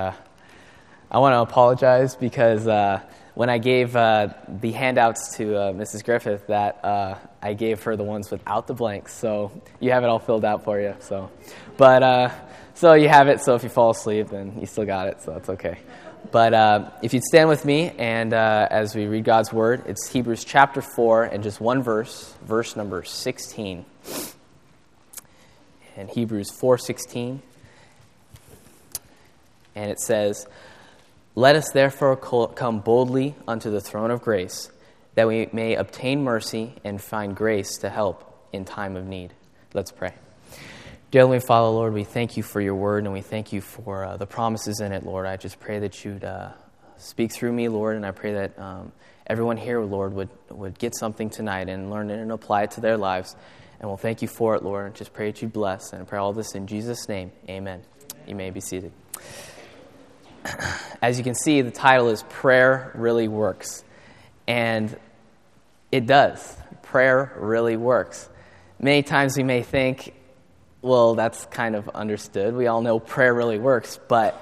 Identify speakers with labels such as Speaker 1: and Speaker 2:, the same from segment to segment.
Speaker 1: Uh, I want to apologize because uh, when I gave uh, the handouts to uh, Mrs. Griffith, that uh, I gave her the ones without the blanks. So you have it all filled out for you. So, but uh, so you have it. So if you fall asleep, then you still got it. So that's okay. But if you'd stand with me, and as we read God's word, it's Hebrews chapter four and just one verse, verse number sixteen. And Hebrews four sixteen and it says, Let us therefore come boldly unto the throne of grace, that we may obtain mercy and find grace to help in time of need. Let's pray. Dear Heavenly Father, Lord, we thank you for your word and we thank you for uh, the promises in it, Lord. I just pray that you'd uh, speak through me, Lord, and I pray that um, everyone here, Lord, would, would get something tonight and learn it and apply it to their lives. And we'll thank you for it, Lord. Just pray that you bless. And pray all this in Jesus' name. Amen. You may be seated. as you can see, the title is Prayer Really Works. And it does. Prayer really works. Many times we may think, well, that's kind of understood. We all know prayer really works, but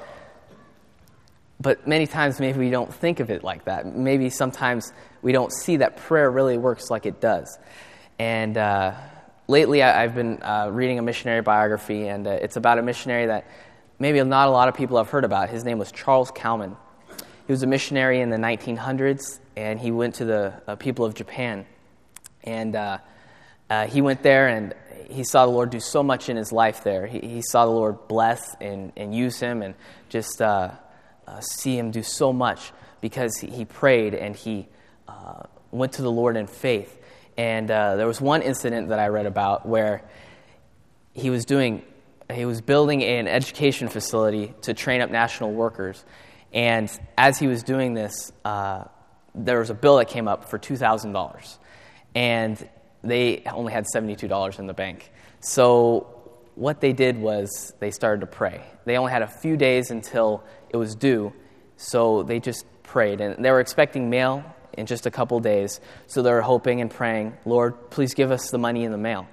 Speaker 1: but many times maybe we don't think of it like that. Maybe sometimes we don't see that prayer really works like it does. And uh, lately, I, have been uh, reading a missionary biography, and uh, it's about a missionary that maybe not a lot of people have heard about. His name was Charles Cowman. He was a missionary in the 1900s, and he went to the uh, people of Japan. And uh, uh, he went there, and he saw the Lord do so much in his life there. He, he saw the Lord bless and, and use him, and just uh, uh, see him do so much because he, he prayed and he uh, went to the Lord in faith. And there was one incident that I read about where he was doing he was building an education facility to train up national workers. And as he was doing this, uh, there was a bill that came up for $2,000. And they only had $72 in the bank. So what they did was they started to pray. They only had a few days until it was due, so they just prayed. And they were expecting mail in just a couple days, so they were hoping and praying, Lord, please give us the money in the mail.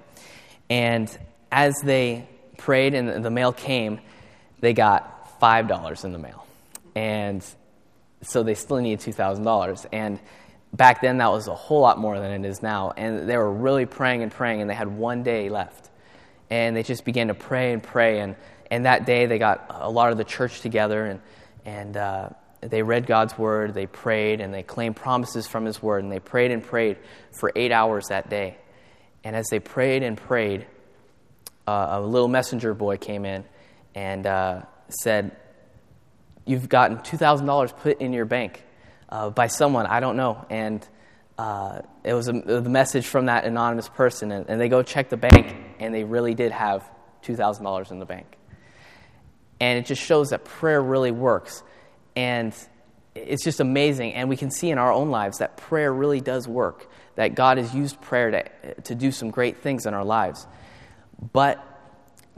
Speaker 1: And as they prayed and the mail came, they got $5 in the mail. And so they still needed $2,000. And back then, that was a whole lot more than it is now. And they were really praying and praying, and they had one day left. And they just began to pray and pray. And, and that day, they got a lot of the church together, and, and uh, they read God's word, they prayed, and they claimed promises from His word. And they prayed and prayed for eight hours that day. And as they prayed and prayed, uh, a little messenger boy came in and uh, said, You've gotten $2,000 put in your bank uh, by someone, I don't know. And uh, it was the message from that anonymous person. And, and they go check the bank, and they really did have $2,000 in the bank. And it just shows that prayer really works. And it's just amazing. And we can see in our own lives that prayer really does work, that God has used prayer to, to do some great things in our lives. But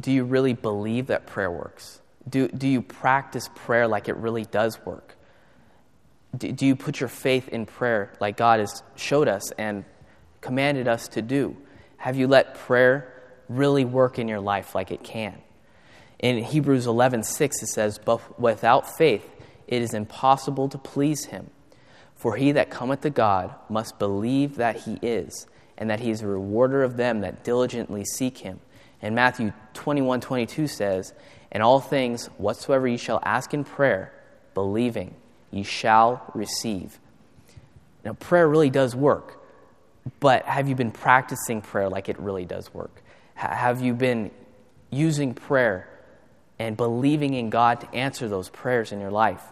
Speaker 1: do you really believe that prayer works? Do, do you practice prayer like it really does work? Do, do you put your faith in prayer like God has showed us and commanded us to do? Have you let prayer really work in your life like it can? In Hebrews 11:6 it says, "But without faith it is impossible to please him. For he that cometh to God must believe that he is, and that he is a rewarder of them that diligently seek him." And Matthew 21 22 says, In all things whatsoever ye shall ask in prayer, believing, ye shall receive. Now, prayer really does work, but have you been practicing prayer like it really does work? have you been using prayer and believing in God to answer those prayers in your life?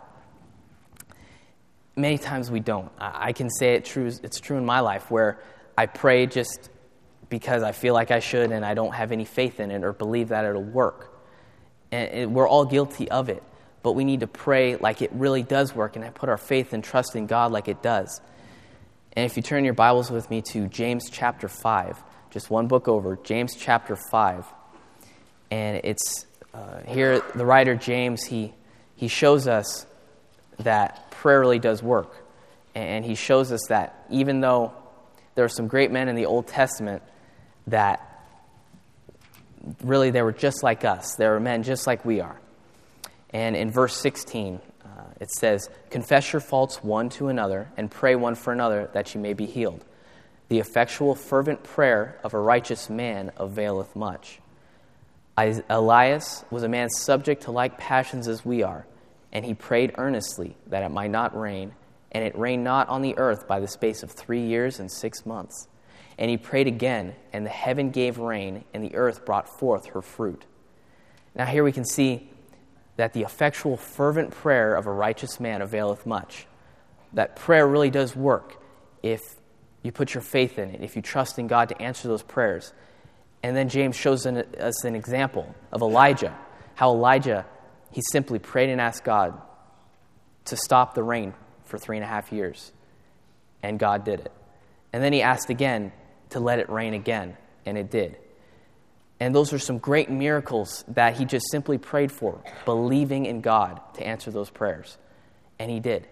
Speaker 1: Many times we don't. I can say it true, it's true in my life where I pray just because I feel like I should and I don't have any faith in it or believe that it'll work. And it, we're all guilty of it, but we need to pray like it really does work and I put our faith and trust in God like it does. And if you turn your Bibles with me to James chapter 5, just one book over, James chapter 5. And it's uh, here, the writer James, he, he shows us that prayer really does work. And he shows us that even though there are some great men in the Old Testament that really they were just like us. They were men just like we are. And in verse 16, uh, it says, Confess your faults one to another and pray one for another that you may be healed. The effectual, fervent prayer of a righteous man availeth much. Elias was a man subject to like passions as we are, and he prayed earnestly that it might not rain, and it rained not on the earth by the space of three years and six months. And he prayed again, and the heaven gave rain, and the earth brought forth her fruit. Now, here we can see that the effectual, fervent prayer of a righteous man availeth much. That prayer really does work if you put your faith in it, if you trust in God to answer those prayers. And then James shows an, us an example of Elijah, how Elijah, he simply prayed and asked God to stop the rain for three and a half years. And God did it. And then he asked again to let it rain again, and it did. And those are some great miracles that he just simply prayed for, believing in God to answer those prayers. And he did.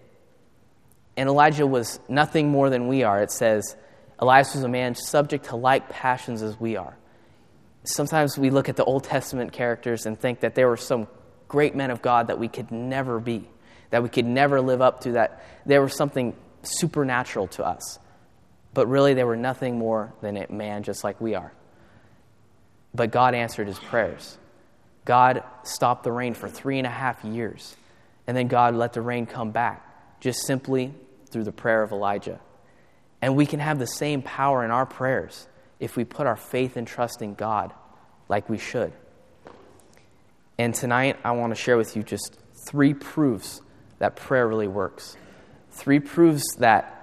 Speaker 1: And Elijah was nothing more than we are. It says, Elias was a man subject to like passions as we are. Sometimes we look at the Old Testament characters and think that there were some great men of God that we could never be, that we could never live up to, that there was something supernatural to us. But really, they were nothing more than a man just like we are. But God answered his prayers. God stopped the rain for three and a half years. And then God let the rain come back, just simply through the prayer of Elijah. And we can have the same power in our prayers if we put our faith and trust in God like we should. And tonight, I want to share with you just three proofs that prayer really works. Three proofs that,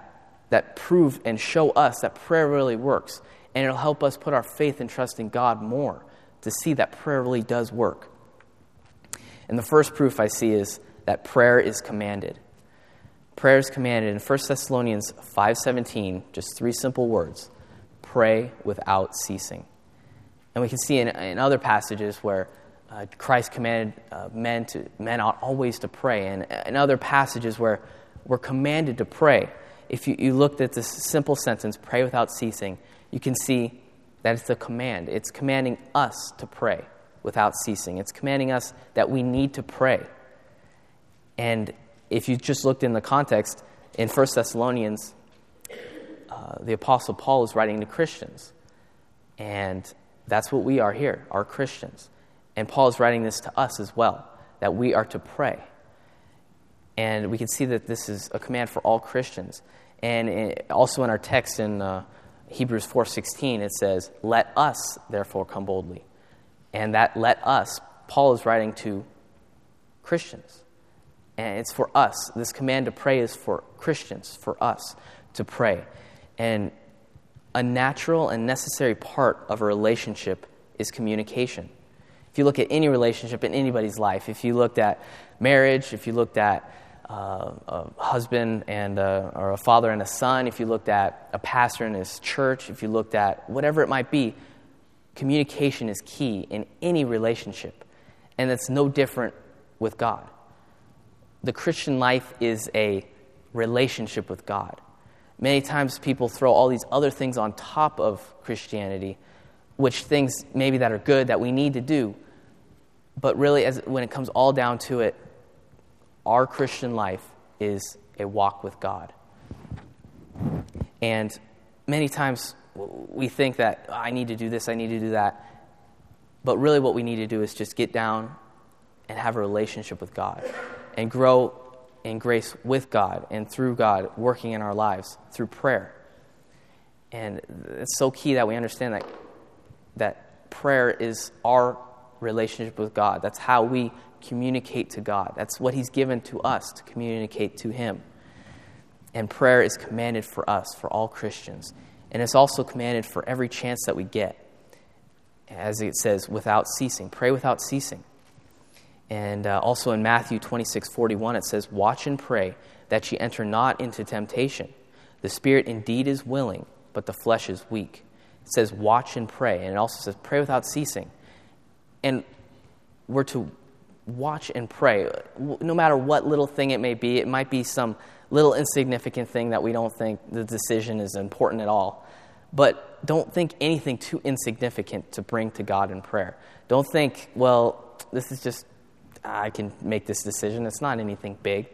Speaker 1: that prove and show us that prayer really works and it'll help us put our faith and trust in God more to see that prayer really does work. And the first proof I see is that prayer is commanded. Prayer is commanded in 1 Thessalonians 5:17, just three simple words. Pray without ceasing. And we can see in, in other passages where uh, Christ commanded uh, men to men always to pray, and in other passages where we're commanded to pray. If you, you looked at this simple sentence, pray without ceasing, you can see that it's a command. It's commanding us to pray without ceasing. It's commanding us that we need to pray. And if you just looked in the context, in 1 Thessalonians, uh, the Apostle Paul is writing to Christians. And that's what we are here, are Christians. And Paul is writing this to us as well, that we are to pray. And we can see that this is a command for all Christians. And also in our text in uh, Hebrews 4:16 it says, "Let us therefore come boldly." And that let us Paul is writing to Christians. And it's for us. This command to pray is for Christians, for us to pray. And a natural and necessary part of a relationship is communication. If you look at any relationship in anybody's life, if you looked at marriage, if you looked at uh, a husband and a, or a father and a son, if you looked at a pastor in his church, if you looked at whatever it might be, communication is key in any relationship. And it's no different with God. The Christian life is a relationship with God. Many times people throw all these other things on top of Christianity, which things maybe that are good that we need to do. But really, as, when it comes all down to it, our Christian life is a walk with God. And many times we think that oh, I need to do this, I need to do that. But really, what we need to do is just get down and have a relationship with God and grow in grace with God and through God working in our lives through prayer. And it's so key that we understand that, that prayer is our relationship with God. That's how we communicate to God. That's what He's given to us to communicate to Him. And prayer is commanded for us, for all Christians. And it's also commanded for every chance that we get. As it says, without ceasing. Pray without ceasing. And uh, also in Matthew 26 41, it says, Watch and pray that ye enter not into temptation. The spirit indeed is willing, but the flesh is weak. It says, Watch and pray. And it also says, Pray without ceasing. And we're to watch and pray. No matter what little thing it may be, it might be some little insignificant thing that we don't think the decision is important at all. But don't think anything too insignificant to bring to God in prayer. Don't think, well, this is just, I can make this decision. It's not anything big.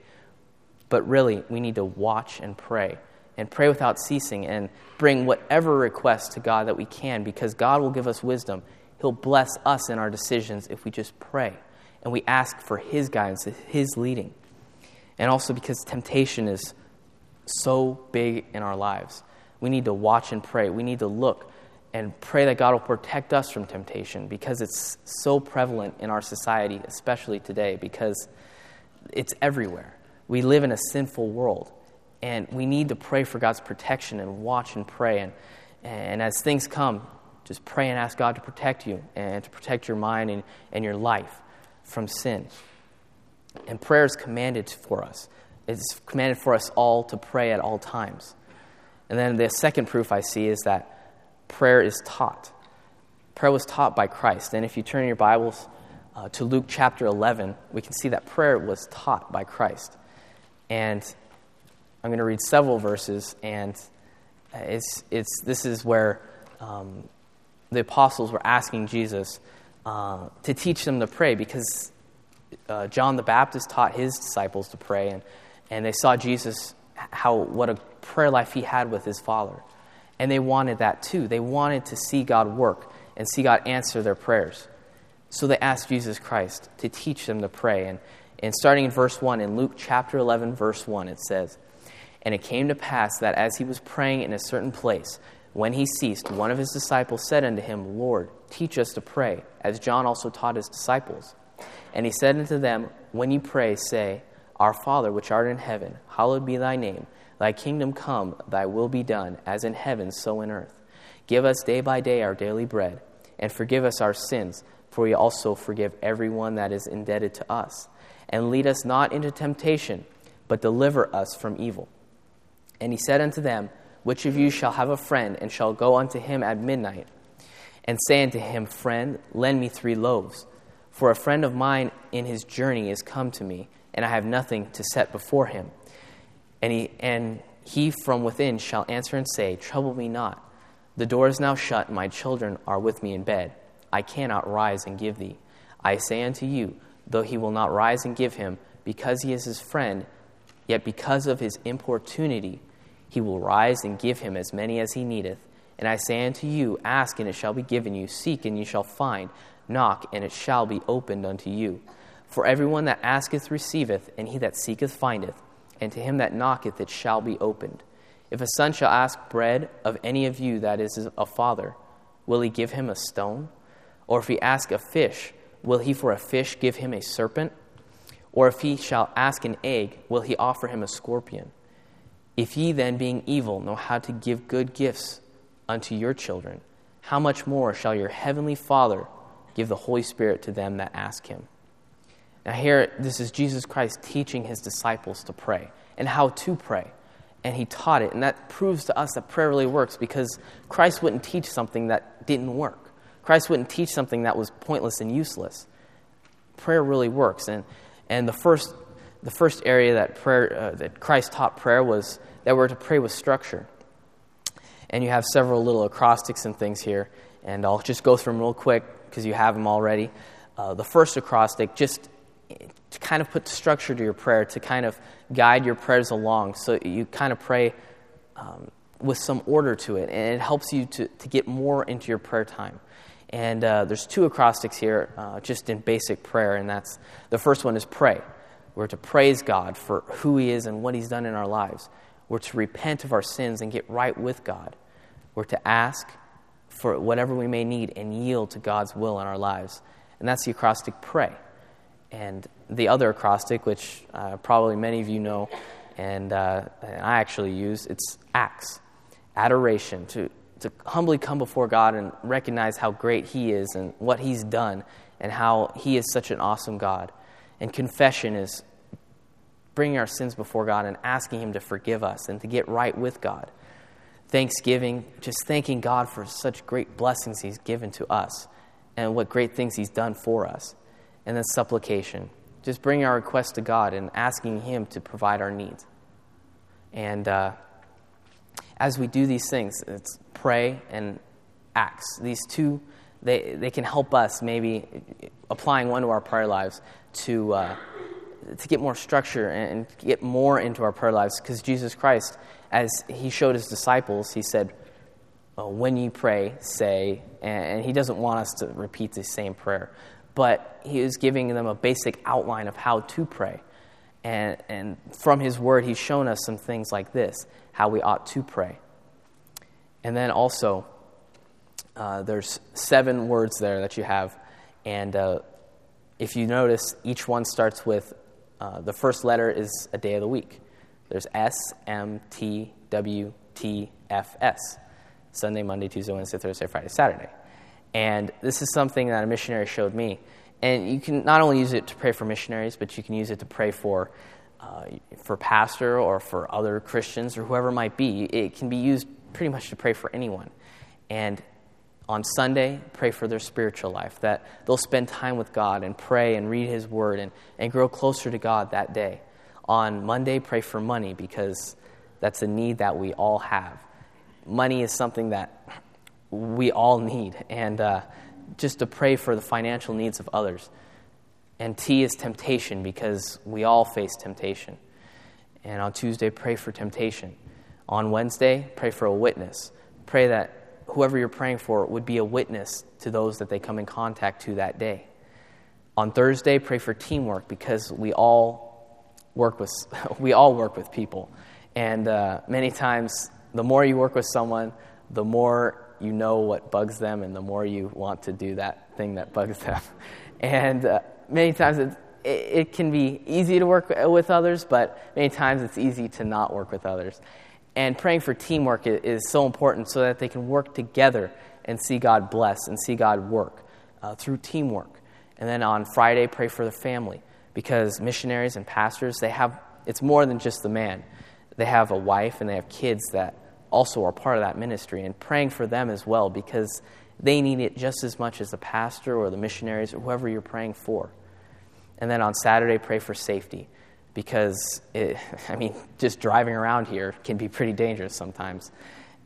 Speaker 1: But really, we need to watch and pray and pray without ceasing and bring whatever request to God that we can because God will give us wisdom. He'll bless us in our decisions if we just pray and we ask for His guidance, His leading. And also because temptation is so big in our lives. We need to watch and pray. We need to look and pray that God will protect us from temptation because it's so prevalent in our society, especially today, because it's everywhere. We live in a sinful world, and we need to pray for God's protection and watch and pray. And, and as things come, just pray and ask God to protect you and to protect your mind and, and your life from sin. And prayer is commanded for us. It's commanded for us all to pray at all times. And then the second proof I see is that prayer is taught. Prayer was taught by Christ. And if you turn your Bibles uh, to Luke chapter 11, we can see that prayer was taught by Christ. And I'm going to read several verses, and it's, it's, this is where um, the apostles were asking Jesus uh, to teach them to pray because uh, John the Baptist taught his disciples to pray, and, and they saw Jesus, how, what a prayer life he had with his Father. And they wanted that too. They wanted to see God work and see God answer their prayers. So they asked Jesus Christ to teach them to pray. And, and starting in verse 1, in Luke chapter 11, verse 1, it says, And it came to pass that as he was praying in a certain place, when he ceased, one of his disciples said unto him, Lord, teach us to pray, as John also taught his disciples. And he said unto them, When ye pray, say, Our Father which art in heaven, hallowed be thy name. Thy kingdom come, thy will be done, as in heaven, so in earth. Give us day by day our daily bread, and forgive us our sins, for we also forgive everyone that is indebted to us. And lead us not into temptation, but deliver us from evil. And he said unto them, Which of you shall have a friend, and shall go unto him at midnight, and say unto him, Friend, lend me three loaves? For a friend of mine in his journey is come to me, and I have nothing to set before him. And he, and he from within shall answer and say, Trouble me not. The door is now shut, my children are with me in bed. I cannot rise and give thee. I say unto you, though he will not rise and give him, because he is his friend, yet because of his importunity, he will rise and give him as many as he needeth. And I say unto you, Ask, and it shall be given you. Seek, and ye shall find. Knock, and it shall be opened unto you. For everyone that asketh receiveth, and he that seeketh findeth and to him that knocketh it shall be opened. If a son shall ask bread of any of you that is a father, will he give him a stone? Or if he ask a fish, will he for a fish give him a serpent? Or if he shall ask an egg, will he offer him a scorpion? If ye then, being evil, know how to give good gifts unto your children, how much more shall your heavenly Father give the Holy Spirit to them that ask him? Now, here, this is Jesus Christ teaching his disciples to pray and how to pray. And he taught it. And that proves to us that prayer really works because Christ wouldn't teach something that didn't work. Christ wouldn't teach something that was pointless and useless. Prayer really works. And, and the, first, the first area that, prayer, uh, that Christ taught prayer was that we're to pray with structure. And you have several little acrostics and things here. And I'll just go through them real quick because you have them already. Uh, the first acrostic just to kind of put structure to your prayer, to kind of guide your prayers along. So you kind of pray um, with some order to it, and it helps you to, to get more into your prayer time. And uh, there's two acrostics here, uh, just in basic prayer, and that's the first one is pray. We're to praise God for who He is and what He's done in our lives. We're to repent of our sins and get right with God. We're to ask for whatever we may need and yield to God's will in our lives. And that's the acrostic pray. And the other acrostic, which uh, probably many of you know, and, uh, and I actually use, it's acts, adoration, to, to humbly come before God and recognize how great He is and what He's done and how He is such an awesome God. And confession is bringing our sins before God and asking Him to forgive us and to get right with God. Thanksgiving, just thanking God for such great blessings He's given to us and what great things He's done for us and then supplication. Just bringing our requests to God and asking Him to provide our needs. And uh, as we do these things, it's pray and acts. These two, they, they can help us maybe applying one to our prayer lives to, uh, to get more structure and get more into our prayer lives because Jesus Christ, as he showed his disciples, he said, well, when you pray, say, and he doesn't want us to repeat the same prayer, but he is giving them a basic outline of how to pray. And, and from his word, he's shown us some things like this how we ought to pray. And then also, uh, there's seven words there that you have. And uh, if you notice, each one starts with uh, the first letter is a day of the week. There's S, M, T, W, T, F, S. Sunday, Monday, Tuesday, Wednesday, Thursday, Friday, Saturday. And this is something that a missionary showed me. And you can not only use it to pray for missionaries, but you can use it to pray for, uh, for pastor or for other Christians or whoever it might be. It can be used pretty much to pray for anyone. And on Sunday, pray for their spiritual life, that they'll spend time with God and pray and read His Word and, and grow closer to God that day. On Monday, pray for money because that's a need that we all have. Money is something that we all need, and uh, just to pray for the financial needs of others. And T is temptation because we all face temptation. And on Tuesday, pray for temptation. On Wednesday, pray for a witness. Pray that whoever you're praying for would be a witness to those that they come in contact to that day. On Thursday, pray for teamwork because we all work with, we all work with people. And uh, many times, the more you work with someone, the more you know what bugs them and the more you want to do that thing that bugs them. And uh, many times it, it can be easy to work with others, but many times it's easy to not work with others. And praying for teamwork is so important so that they can work together and see God bless and see God work uh, through teamwork. And then on Friday, pray for the family because missionaries and pastors, they have, it's more than just the man. They have a wife and they have kids that also are part of that ministry and praying for them as well because they need it just as much as the pastor or the missionaries or whoever you're praying for. And then on Saturday, pray for safety because, it, I mean, just driving around here can be pretty dangerous sometimes.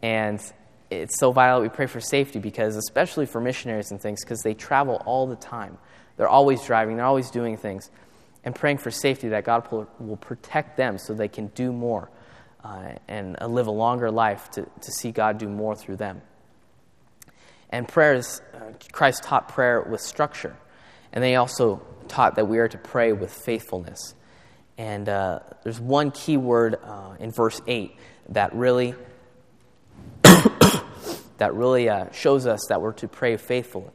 Speaker 1: And it's so vital we pray for safety because, especially for missionaries and things, because they travel all the time. They're always driving, they're always doing things. And praying for safety that God will protect them so they can do more uh, and uh, live a longer life to, to see God do more through them. And prayers, uh, Christ taught prayer with structure. And they also taught that we are to pray with faithfulness. And uh, there's one key word uh, in verse 8 that really, that really uh, shows us that we're to pray faithfully,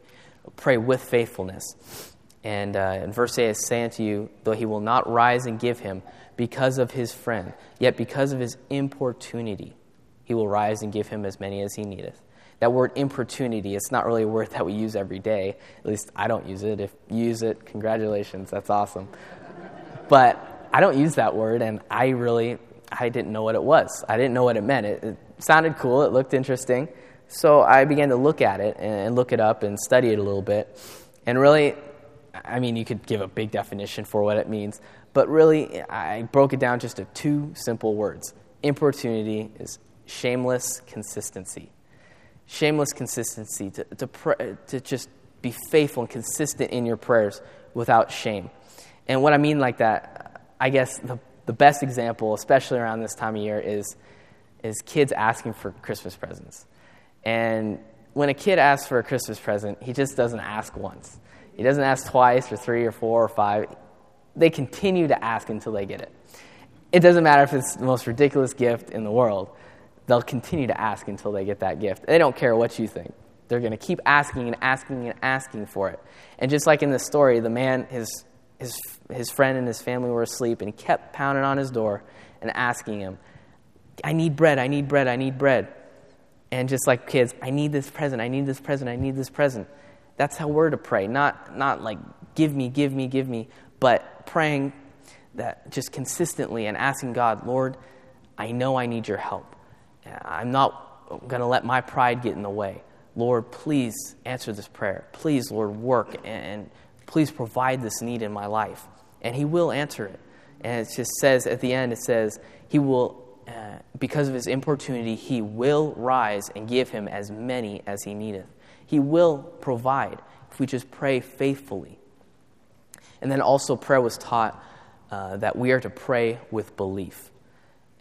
Speaker 1: pray with faithfulness. And uh, in verse 8, it's saying to you, though he will not rise and give him because of his friend, yet because of his importunity, he will rise and give him as many as he needeth. That word importunity, it's not really a word that we use every day. At least I don't use it. If you use it, congratulations, that's awesome. But I don't use that word, and I really, I didn't know what it was. I didn't know what it meant. It, it sounded cool, it looked interesting. So I began to look at it and look it up and study it a little bit. And really, I mean, you could give a big definition for what it means, but really, I broke it down just to two simple words. Importunity is shameless consistency. Shameless consistency, to, to, pray, to just be faithful and consistent in your prayers without shame. And what I mean like that, I guess the, the best example, especially around this time of year, is, is kids asking for Christmas presents. And when a kid asks for a Christmas present, he just doesn't ask once. He doesn't ask twice or three or four or five. They continue to ask until they get it. It doesn't matter if it's the most ridiculous gift in the world, they'll continue to ask until they get that gift. They don't care what you think. They're going to keep asking and asking and asking for it. And just like in this story, the man, his his, his friend and his family were asleep, and he kept pounding on his door and asking him, I need bread, I need bread, I need bread. And just like kids, I need this present, I need this present, I need this present. That's how we're to pray. Not, not like, give me, give me, give me, but praying that just consistently and asking God, Lord, I know I need your help. I'm not going to let my pride get in the way. Lord, please answer this prayer. Please, Lord, work and Please provide this need in my life. And He will answer it. And it just says at the end, it says, He will, uh, because of His importunity, He will rise and give him as many as He needeth. He will provide if we just pray faithfully. And then also, prayer was taught uh, that we are to pray with belief.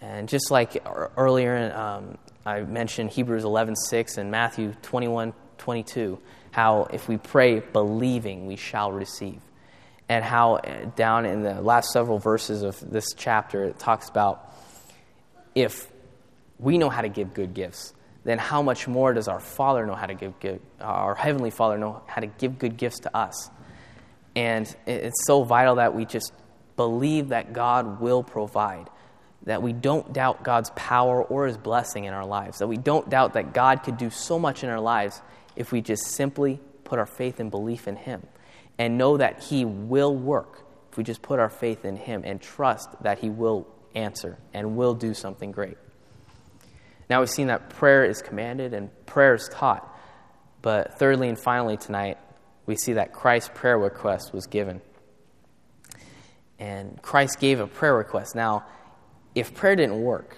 Speaker 1: And just like earlier, um, I mentioned Hebrews 11:6 and Matthew 21:22, how if we pray believing, we shall receive. And how uh, down in the last several verses of this chapter, it talks about if we know how to give good gifts, then how much more does our Father know how to give good, our Heavenly Father know how to give good gifts to us? And it's so vital that we just believe that God will provide, that we don't doubt God's power or His blessing in our lives, that we don't doubt that God could do so much in our lives if we just simply put our faith and belief in Him and know that He will work if we just put our faith in Him and trust that He will answer and will do something great. Now we've seen that prayer is commanded and prayer is taught. But thirdly and finally tonight, we see that Christ's prayer request was given. And Christ gave a prayer request. Now, if prayer didn't work,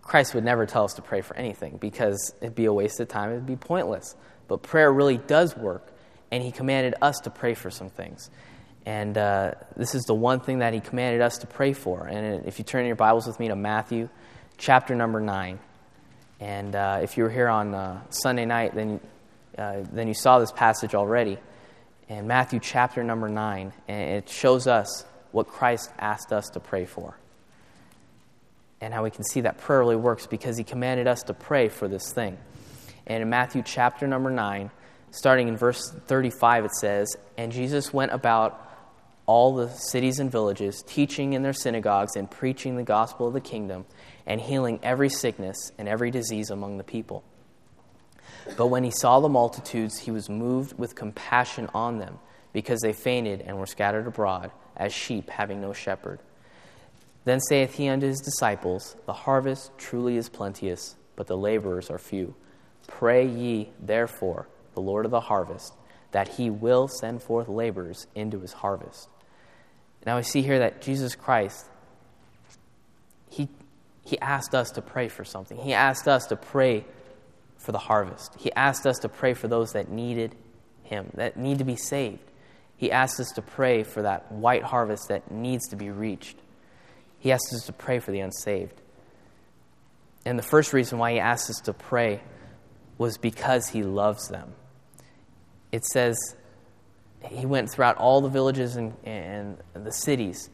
Speaker 1: Christ would never tell us to pray for anything because it'd be a waste of time, it'd be pointless. But prayer really does work, and He commanded us to pray for some things. And uh, this is the one thing that He commanded us to pray for. And if you turn your Bibles with me to Matthew chapter number 9. And uh, if you were here on uh, Sunday night, then, uh, then you saw this passage already. In Matthew chapter number 9, and it shows us what Christ asked us to pray for. And how we can see that prayer really works because he commanded us to pray for this thing. And in Matthew chapter number 9, starting in verse 35, it says, And Jesus went about all the cities and villages, teaching in their synagogues and preaching the gospel of the kingdom and healing every sickness and every disease among the people. But when he saw the multitudes, he was moved with compassion on them, because they fainted and were scattered abroad, as sheep having no shepherd. Then saith he unto his disciples, The harvest truly is plenteous, but the laborers are few. Pray ye, therefore, the Lord of the harvest, that he will send forth laborers into his harvest. Now we see here that Jesus Christ, he he asked us to pray for something. He asked us to pray for the harvest. He asked us to pray for those that needed Him, that need to be saved. He asked us to pray for that white harvest that needs to be reached. He asked us to pray for the unsaved. And the first reason why He asked us to pray was because He loves them. It says He went throughout all the villages and, and the cities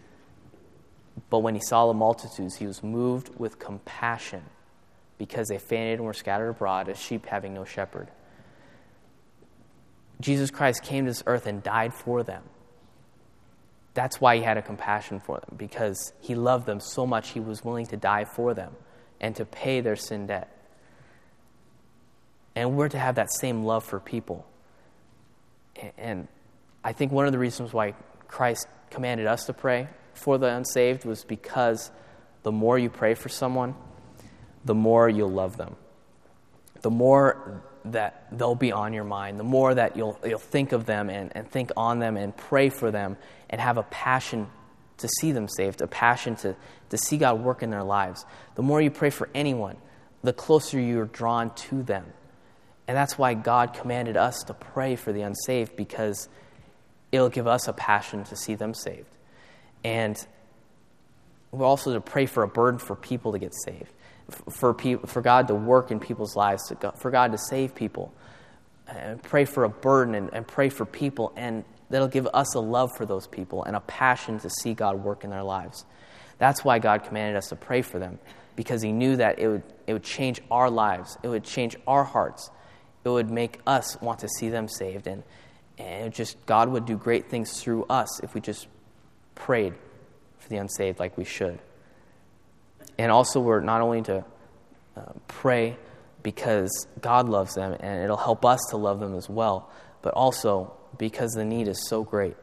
Speaker 1: but when he saw the multitudes, he was moved with compassion because they fainted and were scattered abroad as sheep having no shepherd. Jesus Christ came to this earth and died for them. That's why he had a compassion for them, because he loved them so much he was willing to die for them and to pay their sin debt. And we're to have that same love for people. And I think one of the reasons why Christ commanded us to pray for the unsaved was because the more you pray for someone, the more you'll love them. The more that they'll be on your mind, the more that you'll, you'll think of them and, and think on them and pray for them and have a passion to see them saved, a passion to, to see God work in their lives. The more you pray for anyone, the closer you're drawn to them. And that's why God commanded us to pray for the unsaved because it'll give us a passion to see them saved. And we're also to pray for a burden for people to get saved, for, for God to work in people's lives, for God to save people. And pray for a burden and, and pray for people, and that'll give us a love for those people and a passion to see God work in their lives. That's why God commanded us to pray for them, because He knew that it would, it would change our lives, it would change our hearts, it would make us want to see them saved, and, and just God would do great things through us if we just prayed for the unsaved like we should. And also, we're not only to uh, pray because God loves them and it'll help us to love them as well, but also because the need is so great.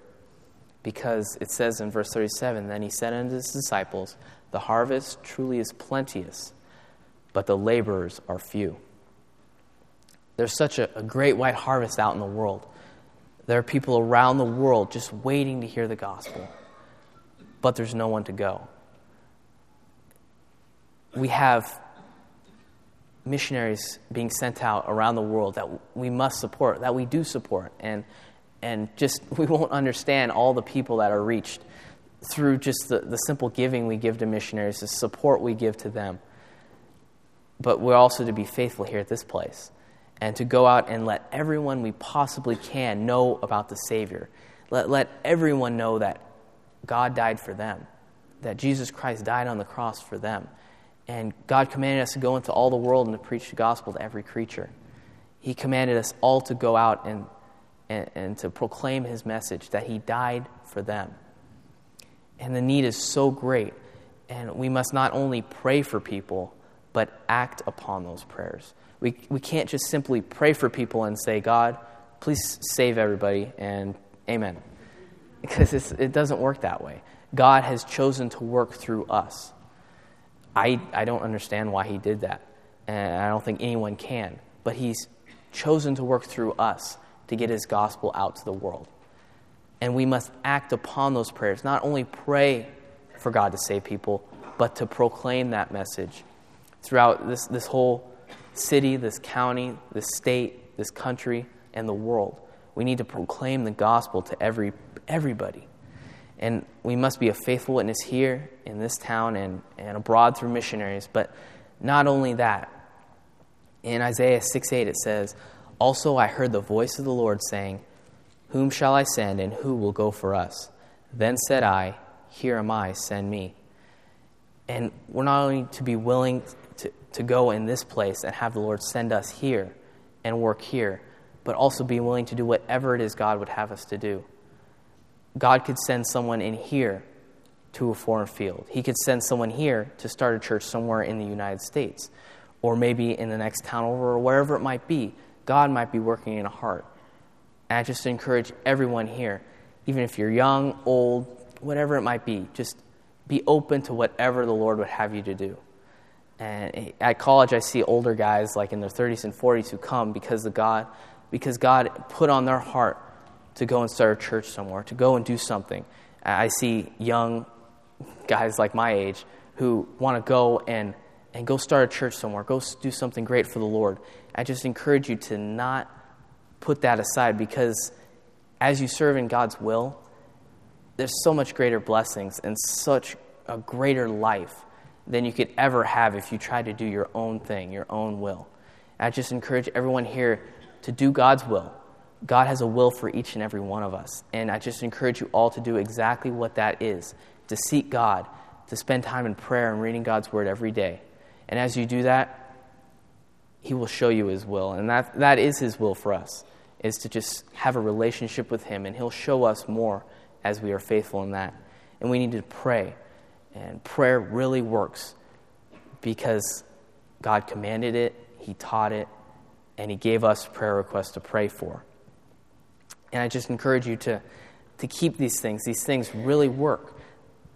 Speaker 1: Because it says in verse 37 Then he said unto his disciples, The harvest truly is plenteous, but the laborers are few. There's such a, a great white harvest out in the world. There are people around the world just waiting to hear the gospel but there's no one to go. We have missionaries being sent out around the world that we must support, that we do support. And and just we won't understand all the people that are reached through just the, the simple giving we give to missionaries, the support we give to them. But we're also to be faithful here at this place and to go out and let everyone we possibly can know about the Savior. Let, let everyone know that God died for them, that Jesus Christ died on the cross for them. And God commanded us to go into all the world and to preach the gospel to every creature. He commanded us all to go out and, and, and to proclaim His message that He died for them. And the need is so great. And we must not only pray for people, but act upon those prayers. We, we can't just simply pray for people and say, God, please save everybody, and amen. Because it doesn't work that way. God has chosen to work through us. I, I don't understand why he did that, and I don't think anyone can. But he's chosen to work through us to get his gospel out to the world. And we must act upon those prayers, not only pray for God to save people, but to proclaim that message throughout this, this whole city, this county, this state, this country, and the world. We need to proclaim the gospel to every, everybody. And we must be a faithful witness here in this town and, and abroad through missionaries. But not only that, in Isaiah 6 8, it says, Also I heard the voice of the Lord saying, Whom shall I send, and who will go for us? Then said I, Here am I, send me. And we're not only to be willing to, go in this place and have the Lord send us here and work here, but also be willing to do whatever it is God would have us to do. God could send someone in here to a foreign field. He could send someone here to start a church somewhere in the United States, or maybe in the next town over, or wherever it might be. God might be working in a heart. And I just encourage everyone here, even if you're young, old, whatever it might be, just be open to whatever the Lord would have you to do. And at college, I see older guys like in their 30s and 40s who come because of God, because God put on their heart to go and start a church somewhere, to go and do something. I see young guys like my age who want to go and, and go start a church somewhere, go do something great for the Lord. I just encourage you to not put that aside because as you serve in God's will, there's so much greater blessings and such a greater life than you could ever have if you tried to do your own thing, your own will. I just encourage everyone here to do God's will. God has a will for each and every one of us. And I just encourage you all to do exactly what that is to seek God, to spend time in prayer and reading God's word every day. And as you do that, He will show you His will. And that, that is His will for us, is to just have a relationship with Him. And He'll show us more as we are faithful in that. And we need to pray. And prayer really works because God commanded it, He taught it, and He gave us prayer requests to pray for. And I just encourage you to, to keep these things. These things really work.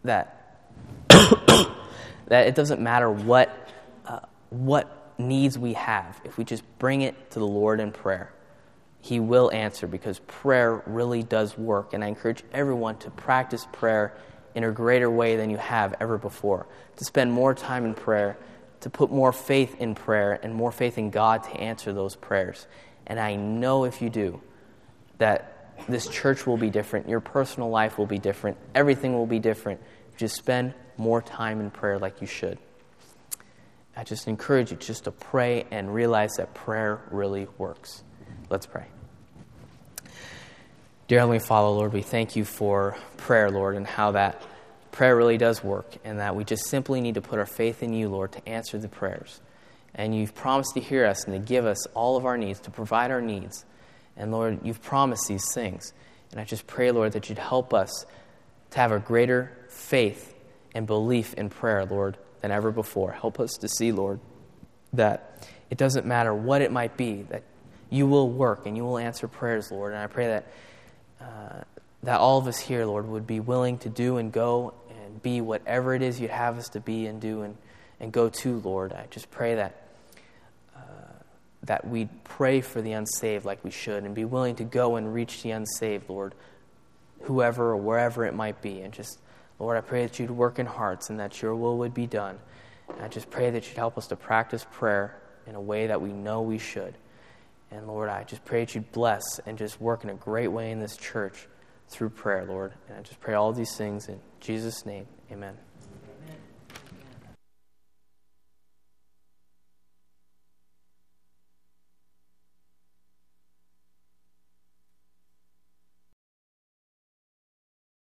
Speaker 1: That, that it doesn't matter what, uh, what needs we have, if we just bring it to the Lord in prayer, He will answer because prayer really does work. And I encourage everyone to practice prayer in a greater way than you have ever before, to spend more time in prayer, to put more faith in prayer and more faith in God to answer those prayers. And I know if you do, that this church will be different, your personal life will be different, everything will be different. Just spend more time in prayer like you should. I just encourage you just to pray and realize that prayer really works. Let's pray. Dear Heavenly Father, Lord, we thank you for prayer, Lord, and how that prayer really does work, and that we just simply need to put our faith in you, Lord, to answer the prayers. And you've promised to hear us and to give us all of our needs, to provide our needs. And Lord, you've promised these things. And I just pray, Lord, that you'd help us to have a greater faith and belief in prayer, Lord, than ever before. Help us to see, Lord, that it doesn't matter what it might be, that you will work and you will answer prayers, Lord. And I pray that uh, that all of us here, Lord, would be willing to do and go and be whatever it is you'd have us to be and do and, and go to, Lord. I just pray that uh, that we'd pray for the unsaved like we should and be willing to go and reach the unsaved, Lord, whoever or wherever it might be. And just, Lord, I pray that you'd work in hearts and that your will would be done. And I just pray that you'd help us to practice prayer in a way that we know we should. And Lord, I just pray that you'd bless and just work in a great way in this church through prayer, Lord. And I just pray all these things in Jesus' name. Amen.